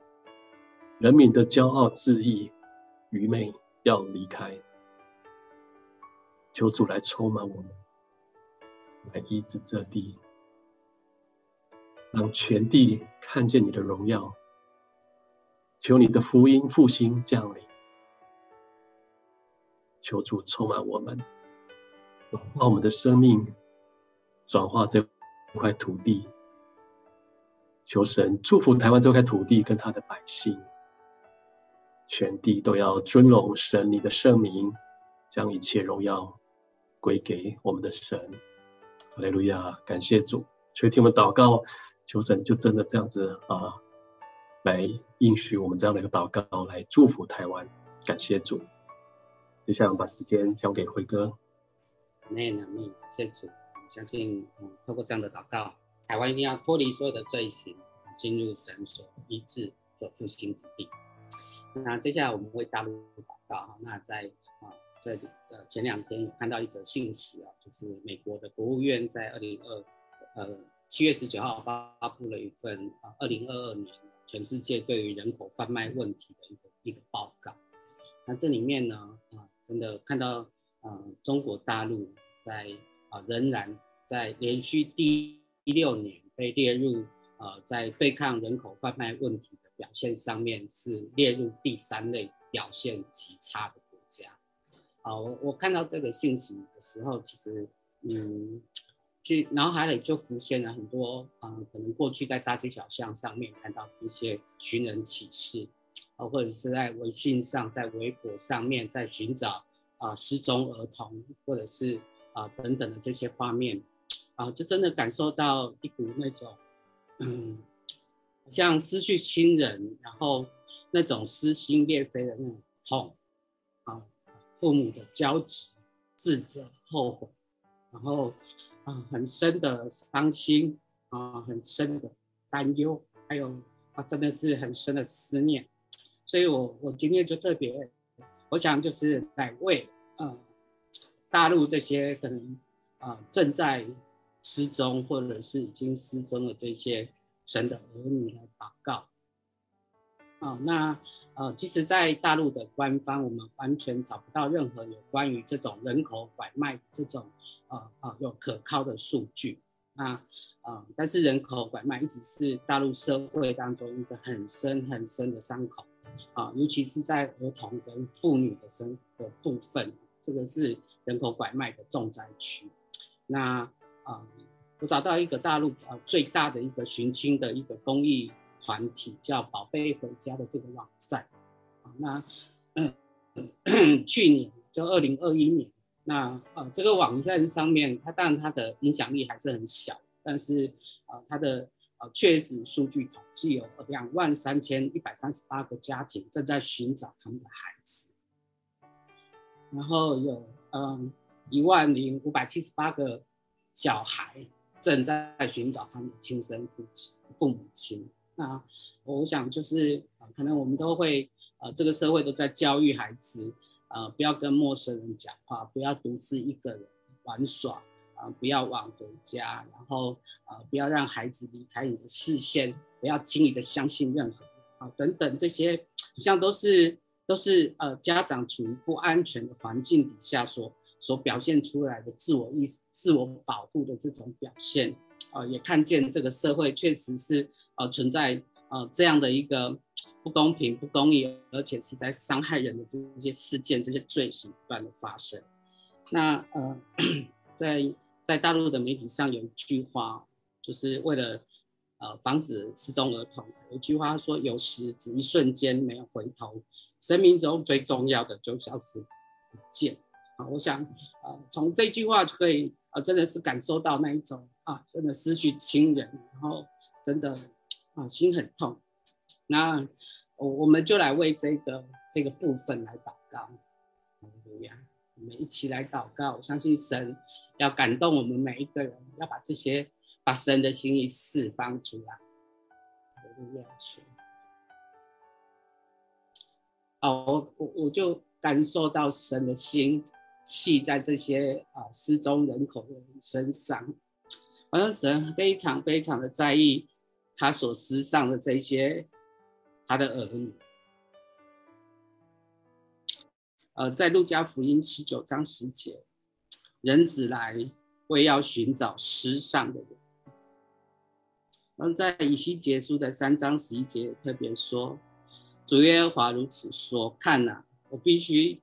S6: 人民的骄傲、自义、愚昧要离开。求主来充满我们，来医治这地，让全地看见你的荣耀。求你的福音复兴降临。求主充满我们，把我们的生命转化这块土地。求神祝福台湾这块土地跟他的百姓，全地都要尊荣神你的圣名，将一切荣耀归给我们的神。哈利路亚，感谢主，垂听我们祷告，求神就真的这样子啊，来应许我们这样的一个祷告，来祝福台湾。感谢主，接下来我们把时间交给辉哥。
S7: 阿门，阿门，谢主，相信嗯，透过这样的祷告。台湾一定要脱离所有的罪行，进入神所医治、所复兴之地。那接下来我们会大陆祷告哈。那在啊这里呃前两天有看到一则信息啊，就是美国的国务院在二零二呃七月十九号发布了一份啊二零二二年全世界对于人口贩卖问题的一个一个报告。那这里面呢啊真的看到啊中国大陆在啊仍然在连续第一一六年被列入，呃，在对抗人口贩卖问题的表现上面是列入第三类表现极差的国家。啊、我我看到这个信息的时候，其实，嗯，去脑海里就浮现了很多，啊、可能过去在大街小巷上面看到一些寻人启事，啊、或者是在微信上、在微博上面在寻找啊、失踪儿童，或者是啊、等等的这些画面。啊，就真的感受到一股那种，嗯，像失去亲人，然后那种撕心裂肺的那种痛啊，父母的焦急、自责、后悔，然后啊很深的伤心啊，很深的担忧，还有啊真的是很深的思念。所以我我今天就特别，我想就是来为呃大陆这些可能啊正在失踪或者是已经失踪的这些神的儿女来祷告。啊，那呃，其实，在大陆的官方，我们完全找不到任何有关于这种人口拐卖这种呃呃有可靠的数据。那呃，但是人口拐卖一直是大陆社会当中一个很深很深的伤口。啊，尤其是在儿童跟妇女的身的部分，这个是人口拐卖的重灾区。那啊、我找到一个大陆呃最大的一个寻亲的一个公益团体，叫“宝贝回家”的这个网站。啊，那嗯，去年就二零二一年，那呃这个网站上面，它当然它的影响力还是很小，但是啊、呃、它的。确实，数据统计有两万三千一百三十八个家庭正在寻找他们的孩子，然后有嗯一万零五百七十八个小孩正在寻找他们的亲生父亲父母亲。那我想就是可能我们都会呃，这个社会都在教育孩子，呃，不要跟陌生人讲话，不要独自一个人玩耍。啊，不要晚回家，然后啊，不要让孩子离开你的视线，不要轻易的相信任何人啊，等等这些，好像都是都是呃家长处于不安全的环境底下所所表现出来的自我意识、自我保护的这种表现啊，也看见这个社会确实是呃存在呃这样的一个不公平、不公义，而且是在伤害人的这些事件、这些罪行不断的发生。那呃在。在大陆的媒体上有一句话，就是为了呃防止失踪儿童，有一句话说：“有时只一瞬间没有回头，生命中最重要的就消失不见。”我想呃从这句话就可以啊、呃，真的是感受到那一种啊，真的失去亲人，然后真的啊心很痛。那我我们就来为这个这个部分来祷告，我们一起来祷告，我相信神。要感动我们每一个人，要把这些把神的心意释放出来。好，我我我就感受到神的心系在这些啊失踪人口的人身上，好像神非常非常的在意他所失丧的这些他的儿女。呃，在路加福音十九章十节。人子来，为要寻找失丧的人。然后在以西结书的三章十一节特别说：“主耶和华如此说：看哪，我必须，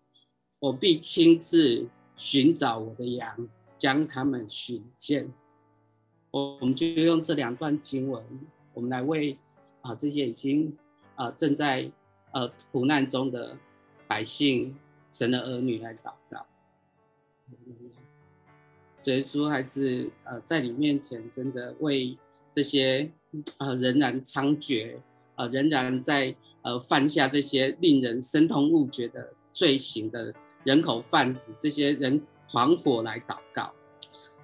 S7: 我必亲自寻找我的羊，将他们寻见。”我我们就用这两段经文，我们来为啊这些已经啊正在呃苦难中的百姓、神的儿女来祷告。耶稣孩子，呃，在你面前真的为这些，呃，仍然猖獗，呃，仍然在呃犯下这些令人生痛恶绝的罪行的人口贩子，这些人团伙来祷告，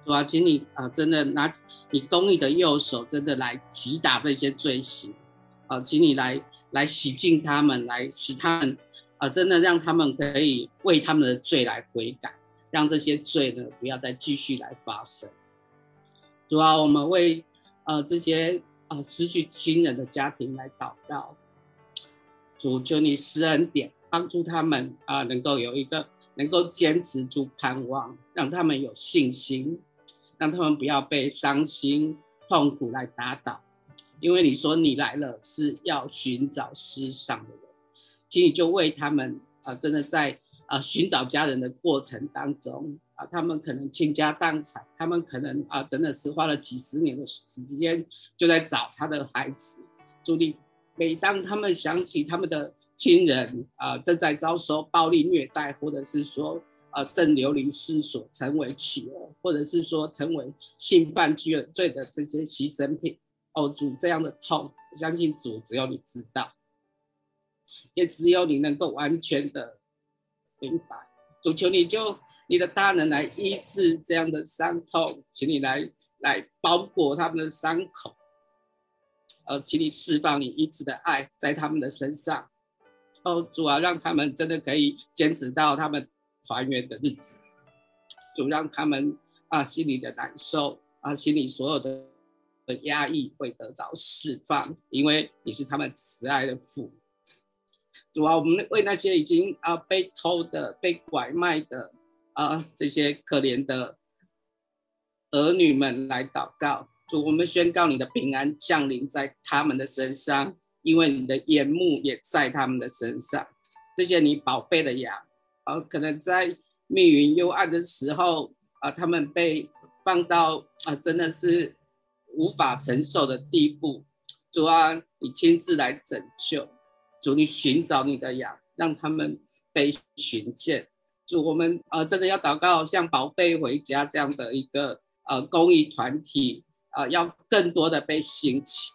S7: 主啊？请你啊、真的拿起你公义的右手，真的来击打这些罪行，啊、请你来来洗净他们，来使他们，啊、真的让他们可以为他们的罪来悔改。让这些罪呢，不要再继续来发生。主啊，我们为呃这些呃失去亲人的家庭来祷告。主，求你施恩典，帮助他们啊、能够有一个能够坚持住盼望，让他们有信心，让他们不要被伤心痛苦来打倒。因为你说你来了是要寻找失丧的人，请你就为他们啊、真的在。啊，寻找家人的过程当中啊，他们可能倾家荡产，他们可能啊，真的是花了几十年的时间就在找他的孩子。注定每当他们想起他们的亲人啊，正在遭受暴力虐待，或者是说啊，正流离失所，成为弃儿，或者是说成为性犯罪的这些牺牲品，哦，主这样的痛，我相信主只有你知道。也只有你能够完全的明白。主求你就你的大能来医治这样的伤痛，请你来来包裹他们的伤口，呃，请你释放你医治的爱在他们的身上。哦，主啊，让他们真的可以坚持到他们团圆的日子。主让他们啊心里的难受啊，心里所有的的压抑会得着释放，因为你是他们慈爱的父。主啊，我们为那些已经啊被偷的、被拐卖的啊这些可怜的儿女们来祷告。主，我们宣告你的平安降临在他们的身上。因为你的眼目也在他们的身上，这些你宝贝的羊，啊，可能在密云幽暗的时候，啊，他们被放到啊，真的是无法承受的地步。主啊，你亲自来拯救，主你寻找你的羊，让他们被寻见。主，我们啊，真的要祷告，像宝贝回家这样的一个呃公益团体啊，要更多的被兴起。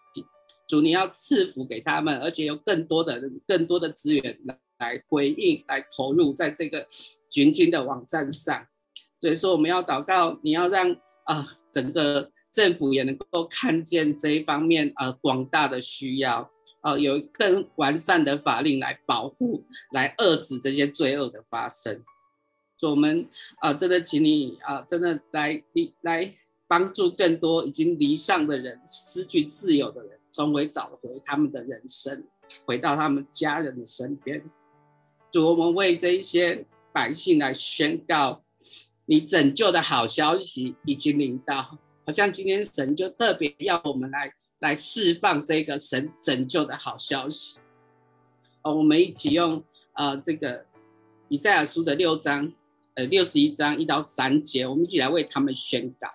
S7: 主，你要赐福给他们，而且有更多的、更多的资源来来回应、来投入在这个寻经的网站上。所以说，我们要祷告，你要让啊、整个政府也能够看见这一方面啊、呃、广大的需要啊、有更完善的法令来保护、来遏制这些罪恶的发生。所以我们啊、真的请你啊、真的来你来帮助更多已经离上的人、失去自由的人。重回找回他们的人生，回到他们家人的身边。主，我们为这一些百姓来宣告，你拯救的好消息已经临到。好像今天神就特别要我们来来释放这个神拯救的好消息。哦，我们一起用呃这个以赛亚书的六章，呃六十一章一到三节，我们一起来为他们宣告。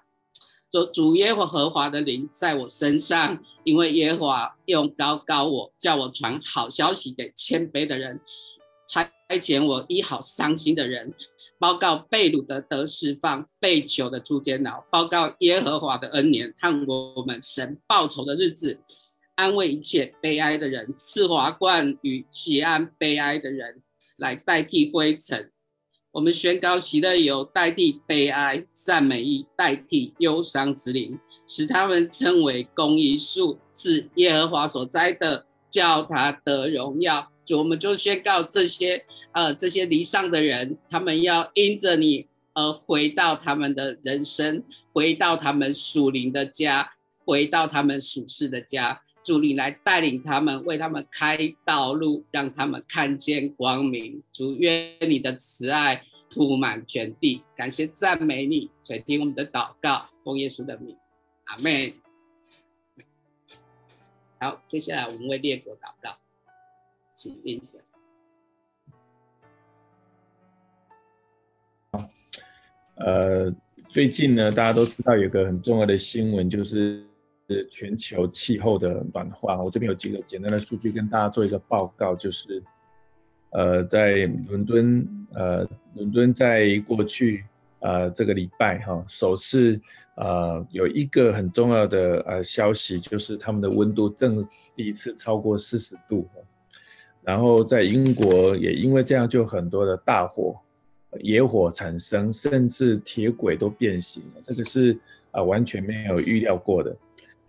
S7: 说主耶和华的灵在我身上，因为耶和华用膏膏我，叫我传好消息给谦卑的人，差遣我医好伤心的人，报告被掳的得释放，被囚的出监牢，报告耶和华的恩年，看我们神报仇的日子，安慰一切悲哀的人，赐华冠与喜安悲哀的人，来代替灰尘。我们宣告喜乐有代替悲哀，赞美意代替忧伤之灵，使他们称为公义树，是耶和华所栽的，叫他得荣耀。就我们就宣告这些呃这些离丧的人，他们要因着你而回到他们的人生，回到他们属灵的家，回到他们属世的家。主你来带领他们，为他们开道路，让他们看见光明。主愿你的慈爱铺满全地，感谢赞美你，垂听我们的祷告，奉耶稣的名，阿门。好，接下来我们为列国祷告，请领圣。
S8: 呃，最近呢，大家都知道有个很重要的新闻，就是。是全球气候的暖化，我这边有几个简单的数据跟大家做一个报告，就是，呃，在伦敦，呃，伦敦在过去，呃，这个礼拜哈，首次，呃，有一个很重要的呃消息，就是他们的温度正第一次超过四十度，然后在英国也因为这样，就很多的大火、野火产生，甚至铁轨都变形了，这个是啊、呃、完全没有预料过的。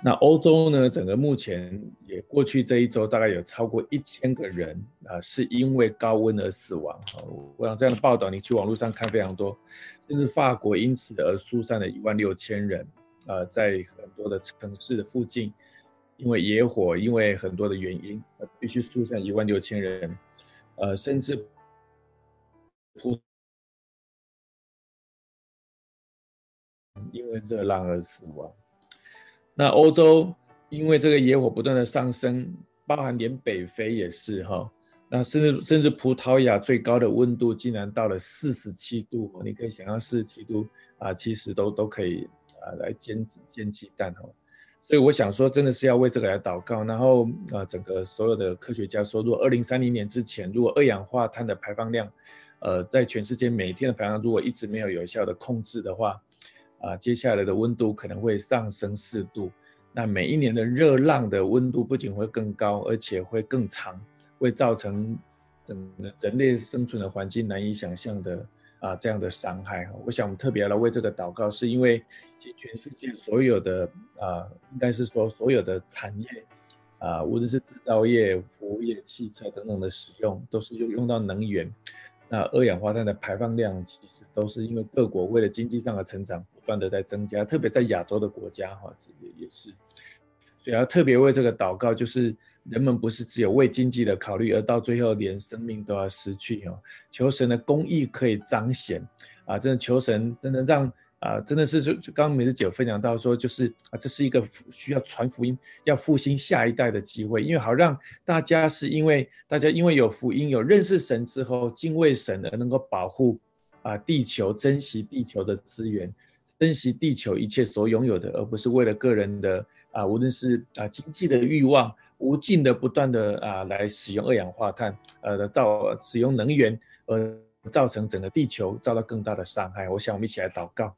S8: 那欧洲呢？整个目前也过去这一周，大概有超过一千个人啊，是因为高温而死亡。我想这样的报道，你去网络上看非常多，甚至法国因此而疏散了一万六千人。呃，在很多的城市的附近，因为野火，因为很多的原因，必须疏散一万六千人。呃，甚至因为热浪而死亡。那欧洲因为这个野火不断的上升，包含连北非也是哈，那甚至甚至葡萄牙最高的温度竟然到了四十七度，你可以想象四十七度啊，其实都都可以啊来煎煎鸡蛋哈，所以我想说真的是要为这个来祷告，然后啊整个所有的科学家说，如果二零三零年之前，如果二氧化碳的排放量，呃在全世界每天的排放如果一直没有有效的控制的话。啊，接下来的温度可能会上升四度，那每一年的热浪的温度不仅会更高，而且会更长，会造成整个人类生存的环境难以想象的啊这样的伤害。我想我们特别来为这个祷告，是因为全世界所有的啊，应该是说所有的产业啊，无论是制造业、服务业、汽车等等的使用，都是用用到能源。那二氧化碳的排放量其实都是因为各国为了经济上的成长不断的在增加，特别在亚洲的国家哈，其实也是。所以要特别为这个祷告，就是人们不是只有为经济的考虑，而到最后连生命都要失去哦。求神的公义可以彰显啊！真的求神真的让啊，真的是就就刚刚美子姐有分享到说，就是啊，这是一个需要传福音、要复兴下一代的机会，因为好让大家是因为大家因为有福音、有认识神之后，敬畏神而能够保护啊地球，珍惜地球的资源，珍惜地球一切所拥有的，而不是为了个人的。啊，无论是啊经济的欲望，无尽的不断的啊来使用二氧化碳，呃的造使用能源，而造成整个地球遭到更大的伤害。我想我们一起来祷告，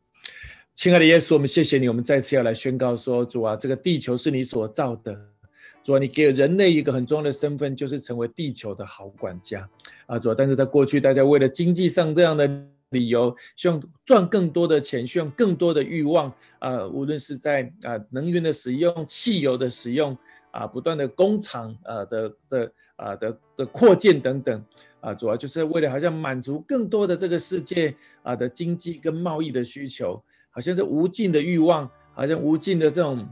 S8: 亲爱的耶稣，我们谢谢你，我们再次要来宣告说，主啊，这个地球是你所造的，主啊，你给人类一个很重要的身份，就是成为地球的好管家啊，主啊，但是在过去，大家为了经济上这样的。理由，希望赚更多的钱，希望更多的欲望，啊、呃，无论是在啊、能源的使用、汽油的使用，啊、不断的工厂啊的的啊的的扩建等等，啊，主要就是为了好像满足更多的这个世界啊的经济跟贸易的需求，好像是无尽的欲望，好像无尽的这种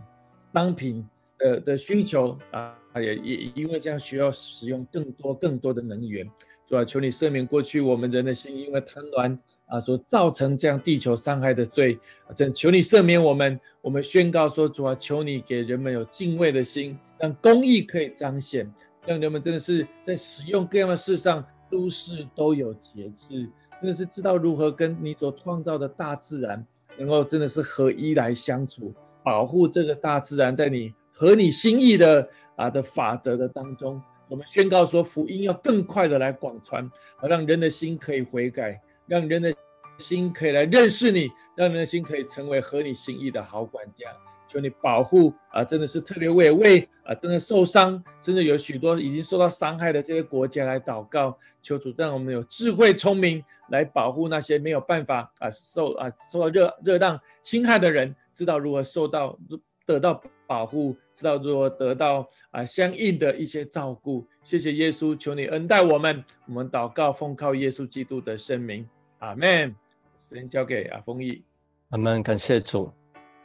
S8: 商品的的需求啊，也也因为这样需要使用更多更多的能源。主啊，求你赦免过去我们人的心，因为贪婪啊所造成这样地球伤害的罪。真求你赦免我们。我们宣告说，主啊，求你给人们有敬畏的心，让公义可以彰显，让人们真的是在使用各样的事上诸事都有节制，真的是知道如何跟你所创造的大自然能够真的是合一来相处，保护这个大自然在你合你心意的啊的法则的当中。我们宣告说，福音要更快的来广传，让人的心可以悔改，让人的心可以来认识你，让人的心可以成为合你心意的好管家。求你保护啊，真的是特别为为啊，真的受伤，甚至有许多已经受到伤害的这些国家来祷告。求主让我们有智慧聪明来保护那些没有办法啊受啊受到热热浪侵害的人，知道如何受到得到保护，知道如何得到啊相应的一些照顾。谢谢耶稣，求你恩待我们。我们祷告，奉靠耶稣基督的圣名，阿门。时间交给阿丰毅，
S1: 阿门。感谢主，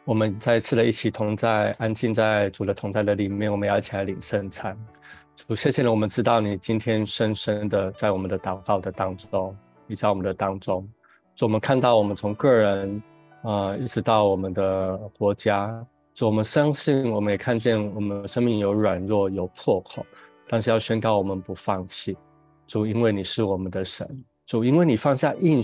S1: 我们再一次的一起同在，安静在主的同在的里面。我们要一起来领圣餐。主，谢谢你，我们知道你今天深深的在我们的祷告的当中，你在我们的当中。主，我们看到我们从个人啊、一直到我们的国家。主，我们相信，我们也看见，我们生命有软弱，有破口，但是要宣告我们不放弃。主，因为你是我们的神，主，因为你放下应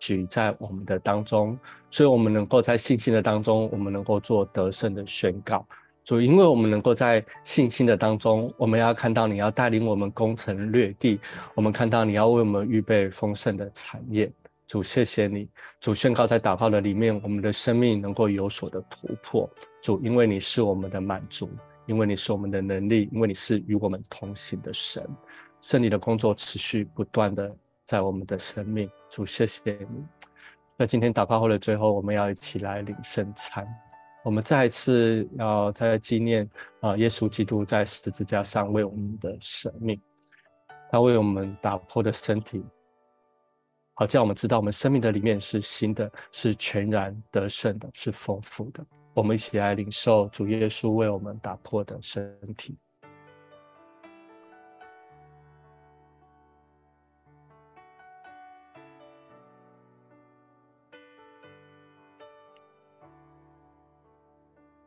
S1: 许在我们的当中，所以我们能够在信心的当中，我们能够做得胜的宣告。主，因为我们能够在信心的当中，我们要看到你要带领我们攻城略地，我们看到你要为我们预备丰盛的产业。主，谢谢你。主，宣告在祷告的里面，我们的生命能够有所的突破。主，因为你是我们的满足，因为你是我们的能力，因为你是与我们同行的神。圣灵的工作持续不断的在我们的生命。主，谢谢你。那今天祷告后的最后，我们要一起来领圣餐。我们再一次要再纪念啊，耶稣基督在十字架上为我们的生命，他为我们打破的身体。好，这样我们知道，我们生命的里面是新的，是全然得胜的，是丰富的。我们一起来领受主耶稣为我们打破的身体。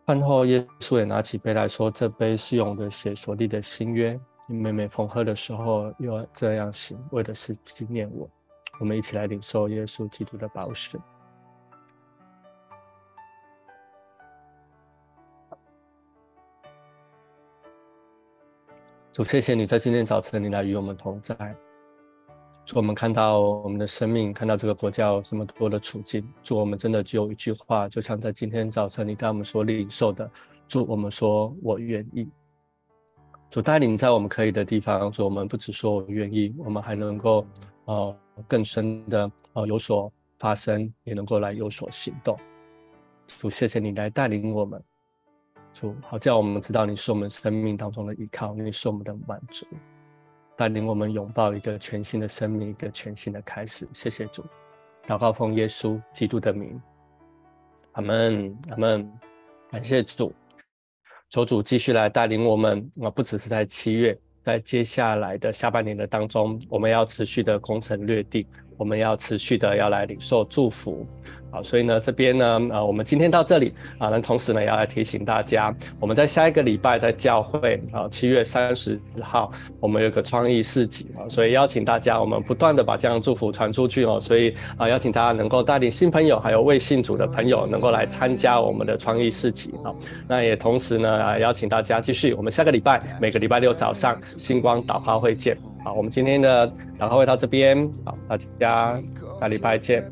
S1: 饭后，耶稣也拿起杯来说：“这杯是用的血所立的新约，你们每逢喝的时候，又要这样行，为的是纪念我。”我们一起来领受耶稣基督的宝血。主，谢谢你在今天早晨，你来与我们同在。主，我们看到我们的生命，看到这个国家有这么多的处境。主，我们真的只有一句话，就像在今天早晨你跟我们所领受的。主，我们说我愿意。主带领在我们可以的地方，主我们不只说我愿意，我们还能够呃更深的呃有所发生，也能够来有所行动。主，谢谢你来带领我们，主好叫我们知道你是我们生命当中的依靠，你是我们的满足，带领我们拥抱一个全新的生命，一个全新的开始。谢谢主，祷告奉耶稣基督的名，阿门，阿门，感谢主。求主继续来带领我们啊，不只是在七月，在接下来的下半年的当中，我们要持续的攻城略地，我们要持续的要来领受祝福。好，所以呢，这边呢，呃，我们今天到这里啊，那同时呢，要来提醒大家，我们在下一个礼拜在教会啊，七月三十号，我们有个创意市集啊，所以邀请大家，我们不断的把这样的祝福传出去哦，所以啊，邀请大家能够带领新朋友，还有未信主的朋友，能够来参加我们的创意市集啊。那也同时呢，啊，邀请大家继续，我们下个礼拜每个礼拜六早上星光祷告会见。好，我们今天的祷告会到这边，好，大家下礼拜见。